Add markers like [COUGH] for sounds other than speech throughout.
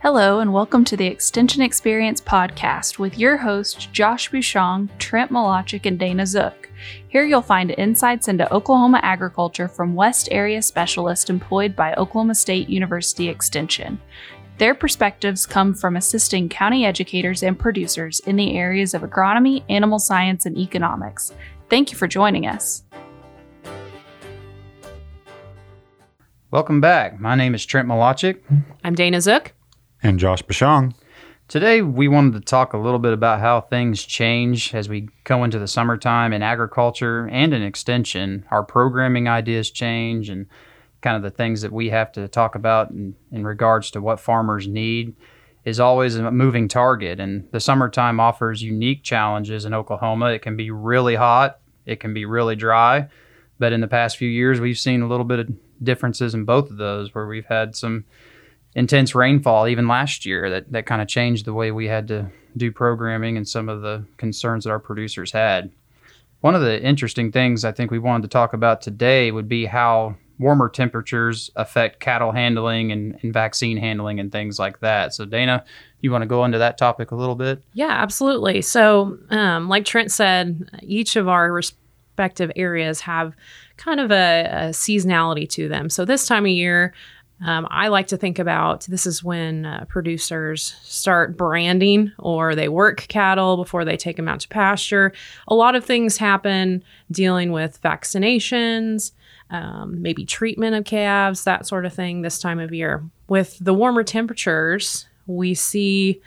Hello, and welcome to the Extension Experience podcast with your hosts, Josh Bushong, Trent Milacek, and Dana Zook. Here you'll find insights into Oklahoma agriculture from West Area specialists employed by Oklahoma State University Extension. Their perspectives come from assisting county educators and producers in the areas of agronomy, animal science, and economics. Thank you for joining us. Welcome back. My name is Trent Milacek. I'm Dana Zook. And Josh Bushong. Today, we wanted to talk a little bit about how things change as we go into the summertime in agriculture and in extension. Our programming ideas change and kind of the things that we have to talk about in, in regards to what farmers need is always a moving target. And the summertime offers unique challenges in Oklahoma. It can be really hot, it can be really dry. But in the past few years, we've seen a little bit of differences in both of those where we've had some intense rainfall even last year that, that kind of changed the way we had to do programming and some of the concerns that our producers had. One of the interesting things I think we wanted to talk about today would be how warmer temperatures affect cattle handling and, and vaccine handling and things like that. So, Dana, you want to go into that topic a little bit? Yeah, absolutely. So, um, like Trent said, each of our respective areas have kind of a, a seasonality to them. So, this time of year, um, I like to think about this is when uh, producers start branding or they work cattle before they take them out to pasture. A lot of things happen dealing with vaccinations, um, maybe treatment of calves, that sort of thing this time of year. With the warmer temperatures, we see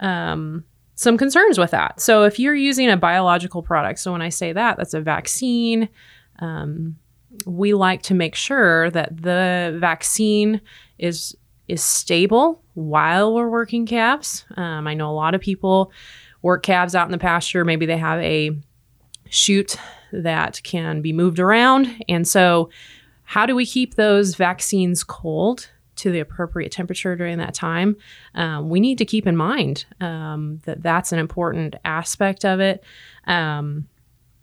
um, some concerns with that. So if you're using a biological product, so when I say that, that's a vaccine. Um, we like to make sure that the vaccine is is stable while we're working calves. Um, I know a lot of people work calves out in the pasture. Maybe they have a chute that can be moved around, and so how do we keep those vaccines cold to the appropriate temperature during that time? Um, we need to keep in mind um, that that's an important aspect of it. Um,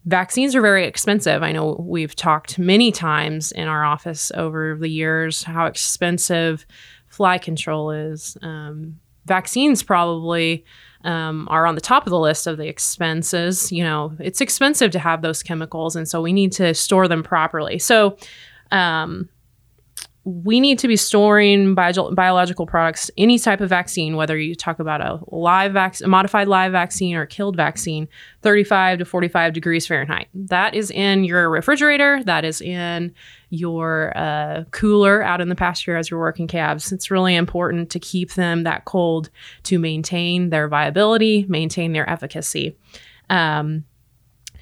vaccines are very expensive. I know we've talked many times in our office over the years how expensive fly control is. Um, vaccines probably um, are on the top of the list of the expenses. You know, it's expensive to have those chemicals, and so we need to store them properly. So, um, we need to be storing bio- biological products, any type of vaccine, whether you talk about a live vac- a modified live vaccine or killed vaccine, 35 to 45 degrees Fahrenheit. That is in your refrigerator. That is in your uh, cooler out in the pasture as you're working calves. It's really important to keep them that cold to maintain their viability, maintain their efficacy. Um,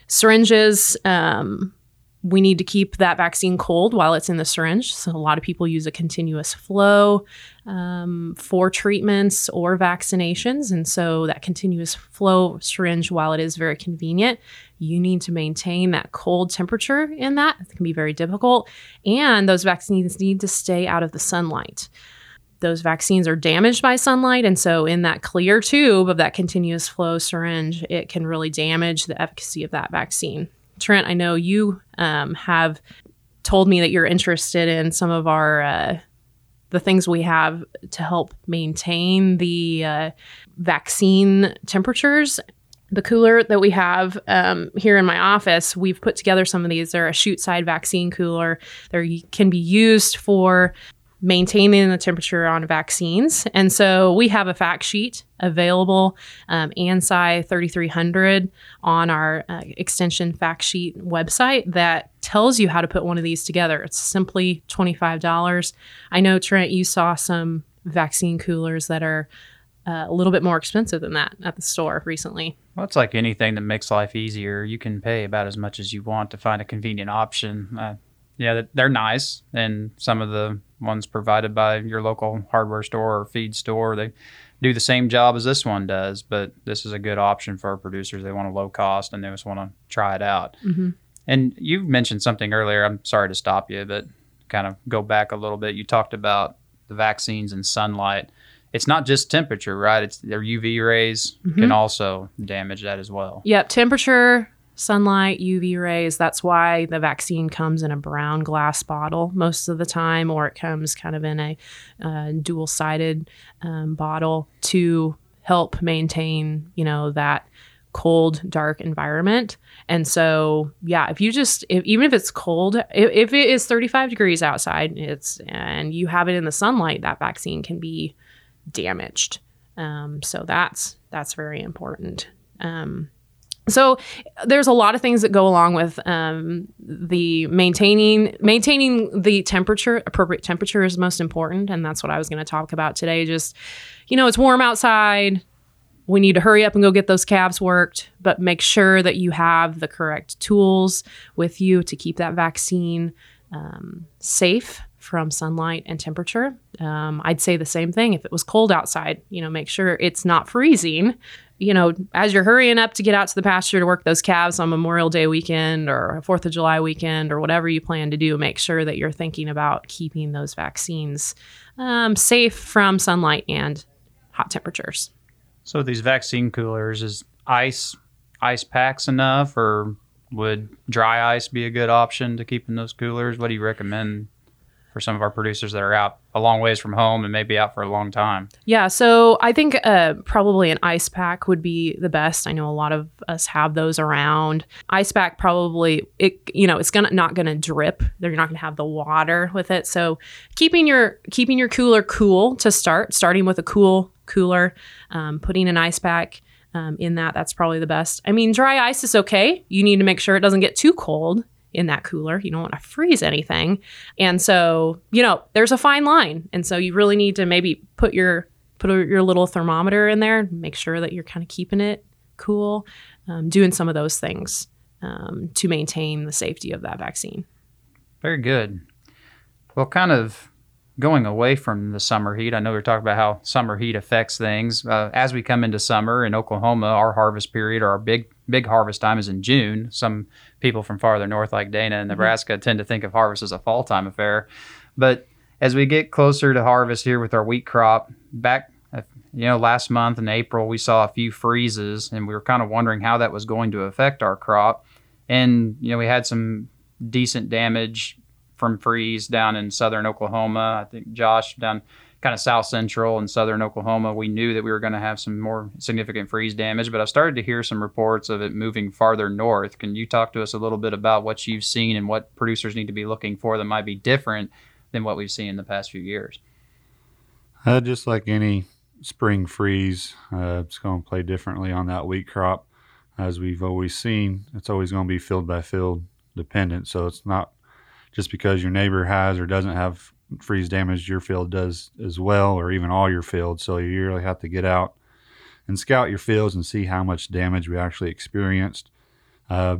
syringes, um, we need to keep that vaccine cold while it's in the syringe. So, a lot of people use a continuous flow um, for treatments or vaccinations. And so, that continuous flow syringe, while it is very convenient, you need to maintain that cold temperature in that. It can be very difficult. And those vaccines need to stay out of the sunlight. Those vaccines are damaged by sunlight. And so, in that clear tube of that continuous flow syringe, it can really damage the efficacy of that vaccine. Trent, I know you um, have told me that you're interested in some of our uh, the things we have to help maintain the uh, vaccine temperatures. The cooler that we have um, here in my office, we've put together some of these. They're a chute side vaccine cooler. They can be used for maintaining the temperature on vaccines. And so we have a fact sheet available, um, ANSI 3300 on our uh, extension fact sheet website that tells you how to put one of these together. It's simply $25. I know, Trent, you saw some vaccine coolers that are uh, a little bit more expensive than that at the store recently. Well, it's like anything that makes life easier. You can pay about as much as you want to find a convenient option. Uh, yeah, they're nice, and some of the ones provided by your local hardware store or feed store. They do the same job as this one does, but this is a good option for our producers. They want a low cost and they just want to try it out. Mm-hmm. And you mentioned something earlier. I'm sorry to stop you, but kind of go back a little bit. You talked about the vaccines and sunlight. It's not just temperature, right? It's their UV rays mm-hmm. can also damage that as well. Yep, temperature, sunlight, UV rays. That's why the vaccine comes in a brown glass bottle most of the time, or it comes kind of in a uh, dual sided um, bottle to help maintain, you know, that cold, dark environment. And so, yeah, if you just, if, even if it's cold, if, if it is 35 degrees outside, it's, and you have it in the sunlight, that vaccine can be damaged. Um, so that's, that's very important. Um, so there's a lot of things that go along with um, the maintaining maintaining the temperature appropriate temperature is most important and that's what i was going to talk about today just you know it's warm outside we need to hurry up and go get those calves worked, but make sure that you have the correct tools with you to keep that vaccine um, safe from sunlight and temperature. Um, I'd say the same thing if it was cold outside, you know, make sure it's not freezing. You know, as you're hurrying up to get out to the pasture to work those calves on Memorial Day weekend or Fourth of July weekend or whatever you plan to do, make sure that you're thinking about keeping those vaccines um, safe from sunlight and hot temperatures. So these vaccine coolers is ice ice packs enough, or would dry ice be a good option to keep in those coolers? What do you recommend for some of our producers that are out a long ways from home and maybe out for a long time? Yeah, so I think uh, probably an ice pack would be the best. I know a lot of us have those around. Ice pack probably it you know it's gonna not gonna drip. They're not gonna have the water with it. So keeping your keeping your cooler cool to start, starting with a cool cooler, um, putting an ice pack. Um, in that, that's probably the best. I mean, dry ice is okay. You need to make sure it doesn't get too cold in that cooler. You don't want to freeze anything. And so, you know, there's a fine line. And so you really need to maybe put your put your little thermometer in there, make sure that you're kind of keeping it cool, um, doing some of those things um, to maintain the safety of that vaccine. Very good. Well, kind of going away from the summer heat, I know we are talking about how summer heat affects things. Uh, as we come into summer in Oklahoma, our harvest period or our big big harvest time is in June. Some people from farther north, like Dana and mm-hmm. Nebraska, mm-hmm. tend to think of harvest as a fall time affair. But as we get closer to harvest here with our wheat crop, back uh, you know last month in April we saw a few freezes, and we were kind of wondering how that was going to affect our crop. And you know we had some decent damage from freeze down in southern Oklahoma. I think Josh down kind of south central and southern Oklahoma, we knew that we were going to have some more significant freeze damage, but I've started to hear some reports of it moving farther north. Can you talk to us a little bit about what you've seen and what producers need to be looking for that might be different than what we've seen in the past few years? Uh, just like any spring freeze, uh, it's going to play differently on that wheat crop. As we've always seen, it's always going to be field by field dependent. So it's not just because your neighbor has or doesn't have freeze damage, your field does as well, or even all your fields. So you really have to get out and scout your fields and see how much damage we actually experienced. Uh,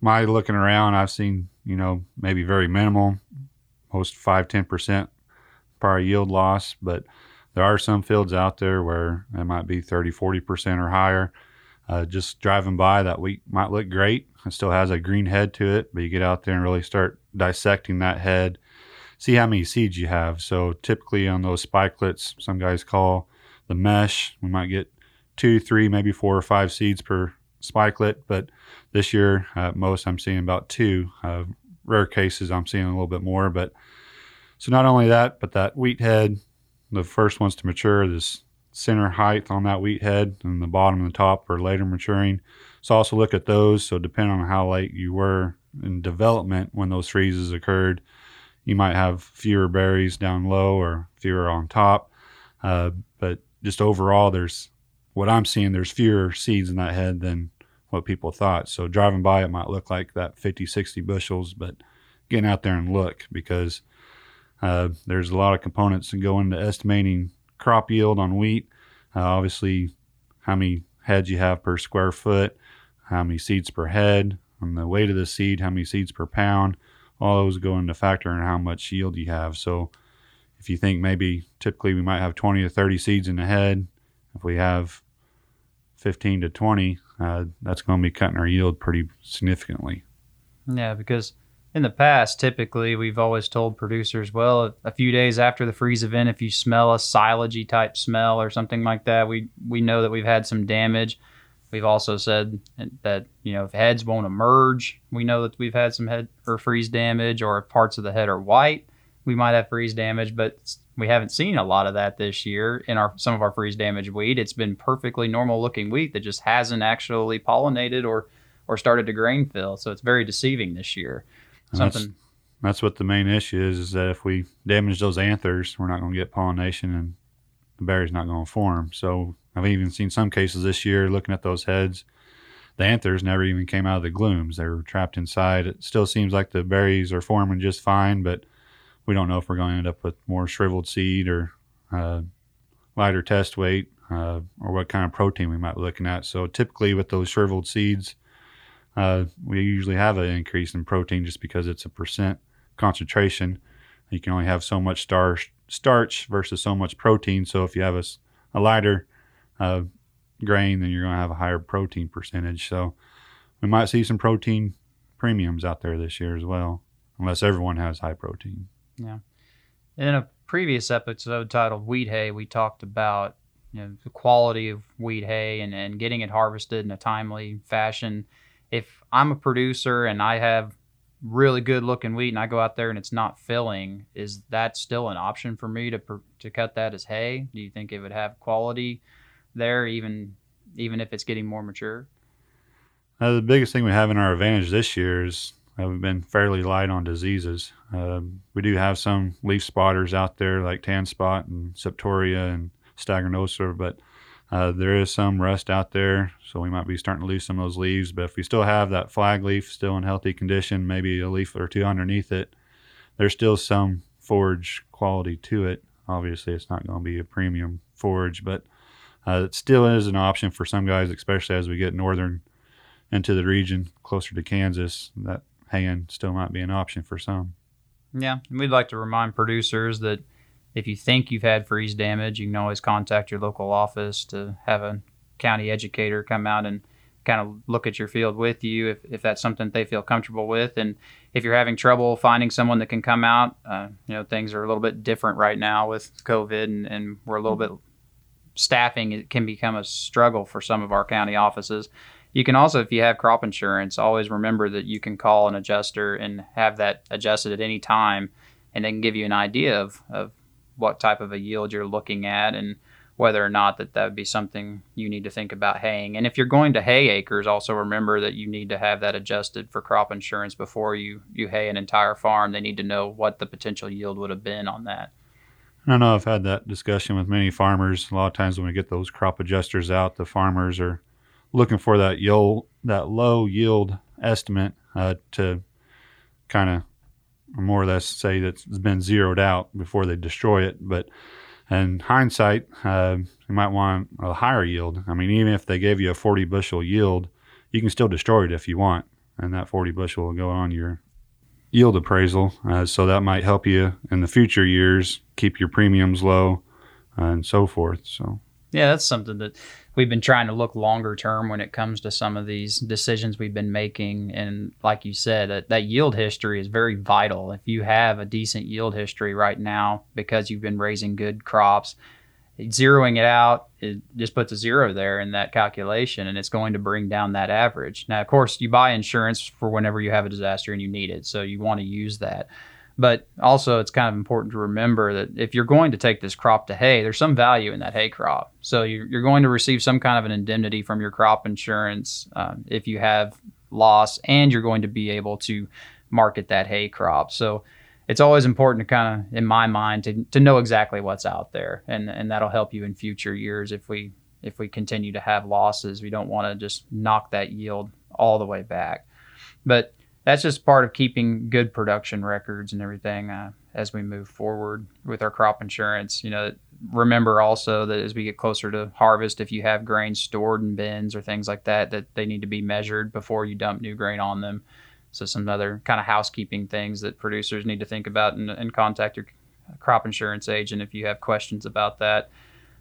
my looking around, I've seen, you know, maybe very minimal, most 5 10% probably yield loss, but there are some fields out there where it might be 30 40% or higher. Uh, just driving by that wheat might look great. It still has a green head to it, but you get out there and really start dissecting that head, see how many seeds you have. So typically on those spikelets, some guys call the mesh, we might get two, three, maybe four or five seeds per spikelet. But this year, at most, I'm seeing about two. Uh, rare cases, I'm seeing a little bit more. But so not only that, but that wheat head, the first ones to mature, this center height on that wheat head and the bottom and the top are later maturing. So also look at those. So depending on how late you were in development when those freezes occurred, you might have fewer berries down low or fewer on top. Uh, but just overall, there's what I'm seeing. There's fewer seeds in that head than what people thought. So driving by, it might look like that 50, 60 bushels, but getting out there and look because uh, there's a lot of components that go into estimating crop yield on wheat. Uh, obviously, how many heads you have per square foot, how many seeds per head, and the weight of the seed, how many seeds per pound. All those go into factor in how much yield you have. So, if you think maybe typically we might have 20 to 30 seeds in the head, if we have 15 to 20, uh, that's going to be cutting our yield pretty significantly. Yeah, because in the past, typically we've always told producers, well, a few days after the freeze event, if you smell a silagey type smell or something like that, we we know that we've had some damage. We've also said that you know if heads won't emerge, we know that we've had some head or freeze damage, or if parts of the head are white, we might have freeze damage. But we haven't seen a lot of that this year in our some of our freeze damage wheat. It's been perfectly normal looking wheat that just hasn't actually pollinated or or started to grain fill. So it's very deceiving this year. Something. That's, that's what the main issue is: is that if we damage those anthers, we're not going to get pollination, and the berry's not going to form. So I've even seen some cases this year looking at those heads. The anthers never even came out of the glumes. They were trapped inside. It still seems like the berries are forming just fine, but we don't know if we're going to end up with more shriveled seed or uh, lighter test weight uh, or what kind of protein we might be looking at. So typically with those shriveled seeds, uh, we usually have an increase in protein just because it's a percent concentration. You can only have so much starch, versus so much protein. So if you have a, a lighter grain, then you're going to have a higher protein percentage. So we might see some protein premiums out there this year as well, unless everyone has high protein. Yeah. In a previous episode titled Wheat Hay, we talked about you know, the quality of wheat hay and, and getting it harvested in a timely fashion. If I'm a producer and I have really good looking wheat and I go out there and it's not filling, is that still an option for me to to cut that as hay? Do you think it would have quality there, even even if it's getting more mature? Uh, the biggest thing we have in our advantage this year is uh, we've been fairly light on diseases. Uh, we do have some leaf spotters out there like tan spot and septoria and stagonospora, but uh, there is some rust out there, so we might be starting to lose some of those leaves. But if we still have that flag leaf still in healthy condition, maybe a leaf or two underneath it, there's still some forage quality to it. Obviously, it's not going to be a premium forage, but uh, it still is an option for some guys, especially as we get northern into the region closer to Kansas. That haying still might be an option for some. Yeah, and we'd like to remind producers that if you think you've had freeze damage, you can always contact your local office to have a county educator come out and kind of look at your field with you if, if that's something they feel comfortable with. And if you're having trouble finding someone that can come out, uh, you know, things are a little bit different right now with COVID and, and we're a little bit staffing can become a struggle for some of our county offices. You can also, if you have crop insurance, always remember that you can call an adjuster and have that adjusted at any time, and they can give you an idea of, of what type of a yield you're looking at and whether or not that that would be something you need to think about haying. And if you're going to hay acres, also remember that you need to have that adjusted for crop insurance before you, you hay an entire farm. They need to know what the potential yield would have been on that. I know I've had that discussion with many farmers. A lot of times when we get those crop adjusters out, the farmers are looking for that yield, that low yield estimate uh, to kind of more or less say that it's been zeroed out before they destroy it. But in hindsight, uh, you might want a higher yield. I mean, even if they gave you a 40 bushel yield, you can still destroy it if you want, and that 40 bushel will go on your yield appraisal. Uh, so that might help you in the future years keep your premiums low uh, and so forth. So yeah, that's something that we've been trying to look longer term when it comes to some of these decisions we've been making. And like you said, that, that yield history is very vital. If you have a decent yield history right now because you've been raising good crops, zeroing it out it just puts a zero there in that calculation and it's going to bring down that average. Now of course you buy insurance for whenever you have a disaster and you need it so you want to use that. But also it's kind of important to remember that if you're going to take this crop to hay there's some value in that hay crop. So you're, going to receive some kind of an indemnity from your crop insurance um, if you have loss and you're going to be able to market that hay crop. So it's always important to kind of, in my mind, to, to know exactly what's out there, and and that'll help you in future years if we if we continue to have losses. We don't want to just knock that yield all the way back, but that's just part of keeping good production records and everything uh, as we move forward with our crop insurance. You know, remember also that as we get closer to harvest, if you have grain stored in bins or things like that, that they need to be measured before you dump new grain on them. So some other kind of housekeeping things that producers need to think about and, and contact your crop insurance agent if you have questions about that.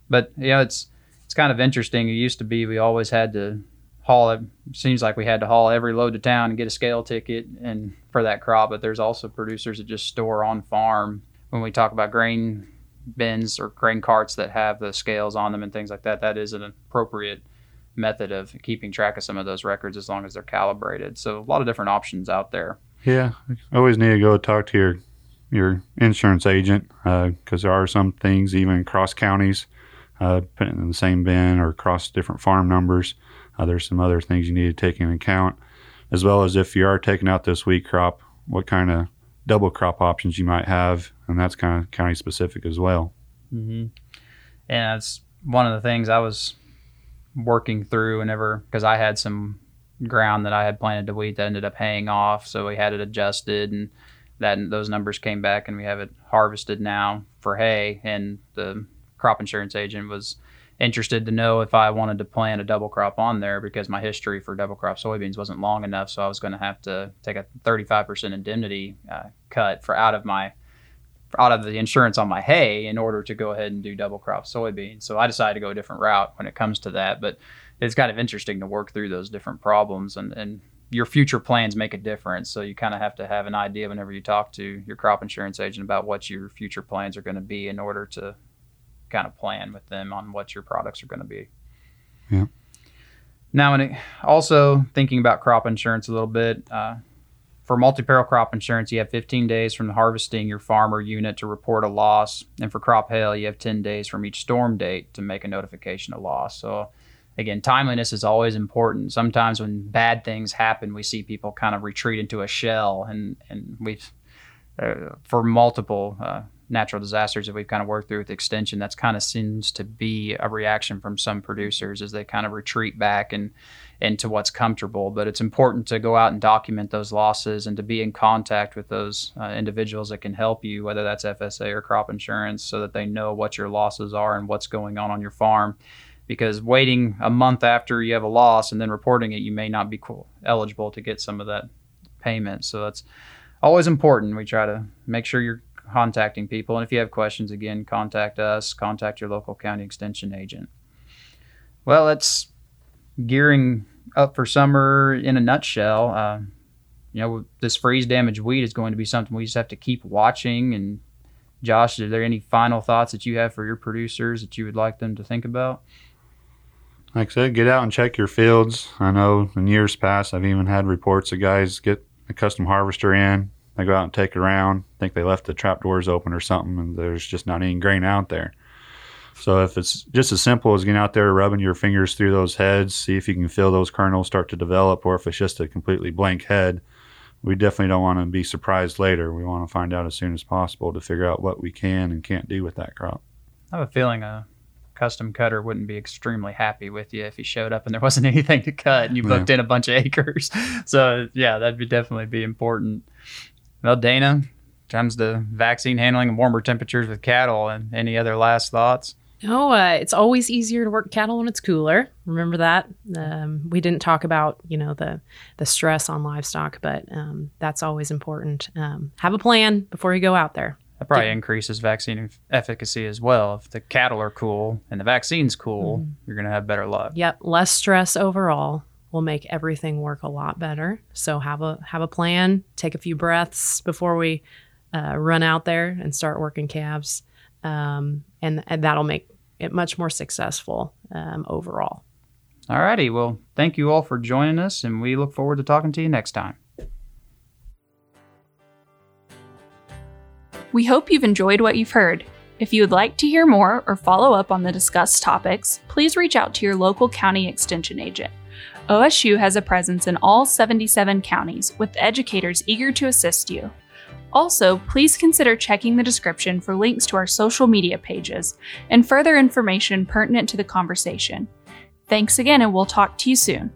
But you know, it's it's kind of interesting. It used to be we always had to haul it seems like we had to haul every load to town and get a scale ticket and for that crop but there's also producers that just store on farm when we talk about grain bins or grain carts that have the scales on them and things like that that is an appropriate method of keeping track of some of those records as long as they're calibrated. So a lot of different options out there. Yeah, I always need to go talk to your your insurance agent because uh, there are some things even cross counties, uh, putting in the same bin or across different farm numbers. Uh, there's some other things you need to take into account, as well as if you are taking out this wheat crop, what kind of double crop options you might have, and that's kind of county specific as well. Mm-hmm. And that's one of the things I was working through whenever because I had some ground that I had planted to wheat that ended up haying off, so we had it adjusted and that those numbers came back and we have it harvested now for hay and the crop insurance agent was interested to know if I wanted to plant a double crop on there because my history for double crop soybeans wasn't long enough so I was going to have to take a 35% indemnity uh, cut for out of my out of the insurance on my hay in order to go ahead and do double crop soybeans. So I decided to go a different route when it comes to that. But it's kind of interesting to work through those different problems and, and your future plans make a difference. So you kind of have to have an idea whenever you talk to your crop insurance agent about what your future plans are going to be in order to kind of plan with them on what your products are going to be. Yeah. Now, it, also thinking about crop insurance a little bit, uh, for multi-peril crop insurance, you have 15 days from harvesting your farm or unit to report a loss, and for crop hail, you have 10 days from each storm date to make a notification of loss. So, again, timeliness is always important. Sometimes when bad things happen, we see people kind of retreat into a shell, and and we've uh, for multiple uh, natural disasters that we've kind of worked through with extension, that's kind of seems to be a reaction from some producers as they kind of retreat back and into what's comfortable. But it's important to go out and document those losses and to be in contact with those uh, individuals that can help you, whether that's FSA or crop insurance, so that they know what your losses are and what's going on on your farm. Because waiting a month after you have a loss and then reporting it, you may not be eligible to get some of that payment. So that's always important. We try to make sure you're contacting people. And if you have questions, again, contact us, contact your local county extension agent. Well, it's gearing up for summer in a nutshell. Uh, you know, this freeze damaged wheat is going to be something we just have to keep watching. And Josh, are there any final thoughts that you have for your producers that you would like them to think about? Like I said, get out and check your fields. I know in years past, I've even had reports of guys get a custom harvester in, they go out and take it around, think they left the trap doors open or something, and there's just not any grain out there. So if it's just as simple as getting out there, rubbing your fingers through those heads, see if you can feel those kernels start to develop, or if it's just a completely blank head, we definitely don't want to be surprised later. We want to find out as soon as possible to figure out what we can and can't do with that crop. I have a feeling a custom cutter wouldn't be extremely happy with you if he showed up and there wasn't [LAUGHS] anything to cut and you booked yeah. in a bunch of [LAUGHS] acres. So yeah, that'd be definitely be important. Well, Dana, comes to vaccine handling and warmer temperatures with cattle, and any other last thoughts? Oh, uh, it's always easier to work cattle when it's cooler. Remember that. Um, we didn't talk about you know the the stress on livestock, but um, that's always important. Um, have a plan before you go out there. That probably yeah. increases vaccine efficacy as well. If the cattle are cool and the vaccine's cool, mm-hmm. you're going to have better luck. Yep, less stress overall will make everything work a lot better. So have a have a plan. Take a few breaths before we uh, run out there and start working calves, um, and, and that'll make it much more successful um, overall. All righty. Well, thank you all for joining us, and we look forward to talking to you next time. We hope you've enjoyed what you've heard. If you would like to hear more or follow up on the discussed topics, please reach out to your local county extension agent. OSU has a presence in all 77 counties, with educators eager to assist you. Also, please consider checking the description for links to our social media pages and further information pertinent to the conversation. Thanks again, and we'll talk to you soon.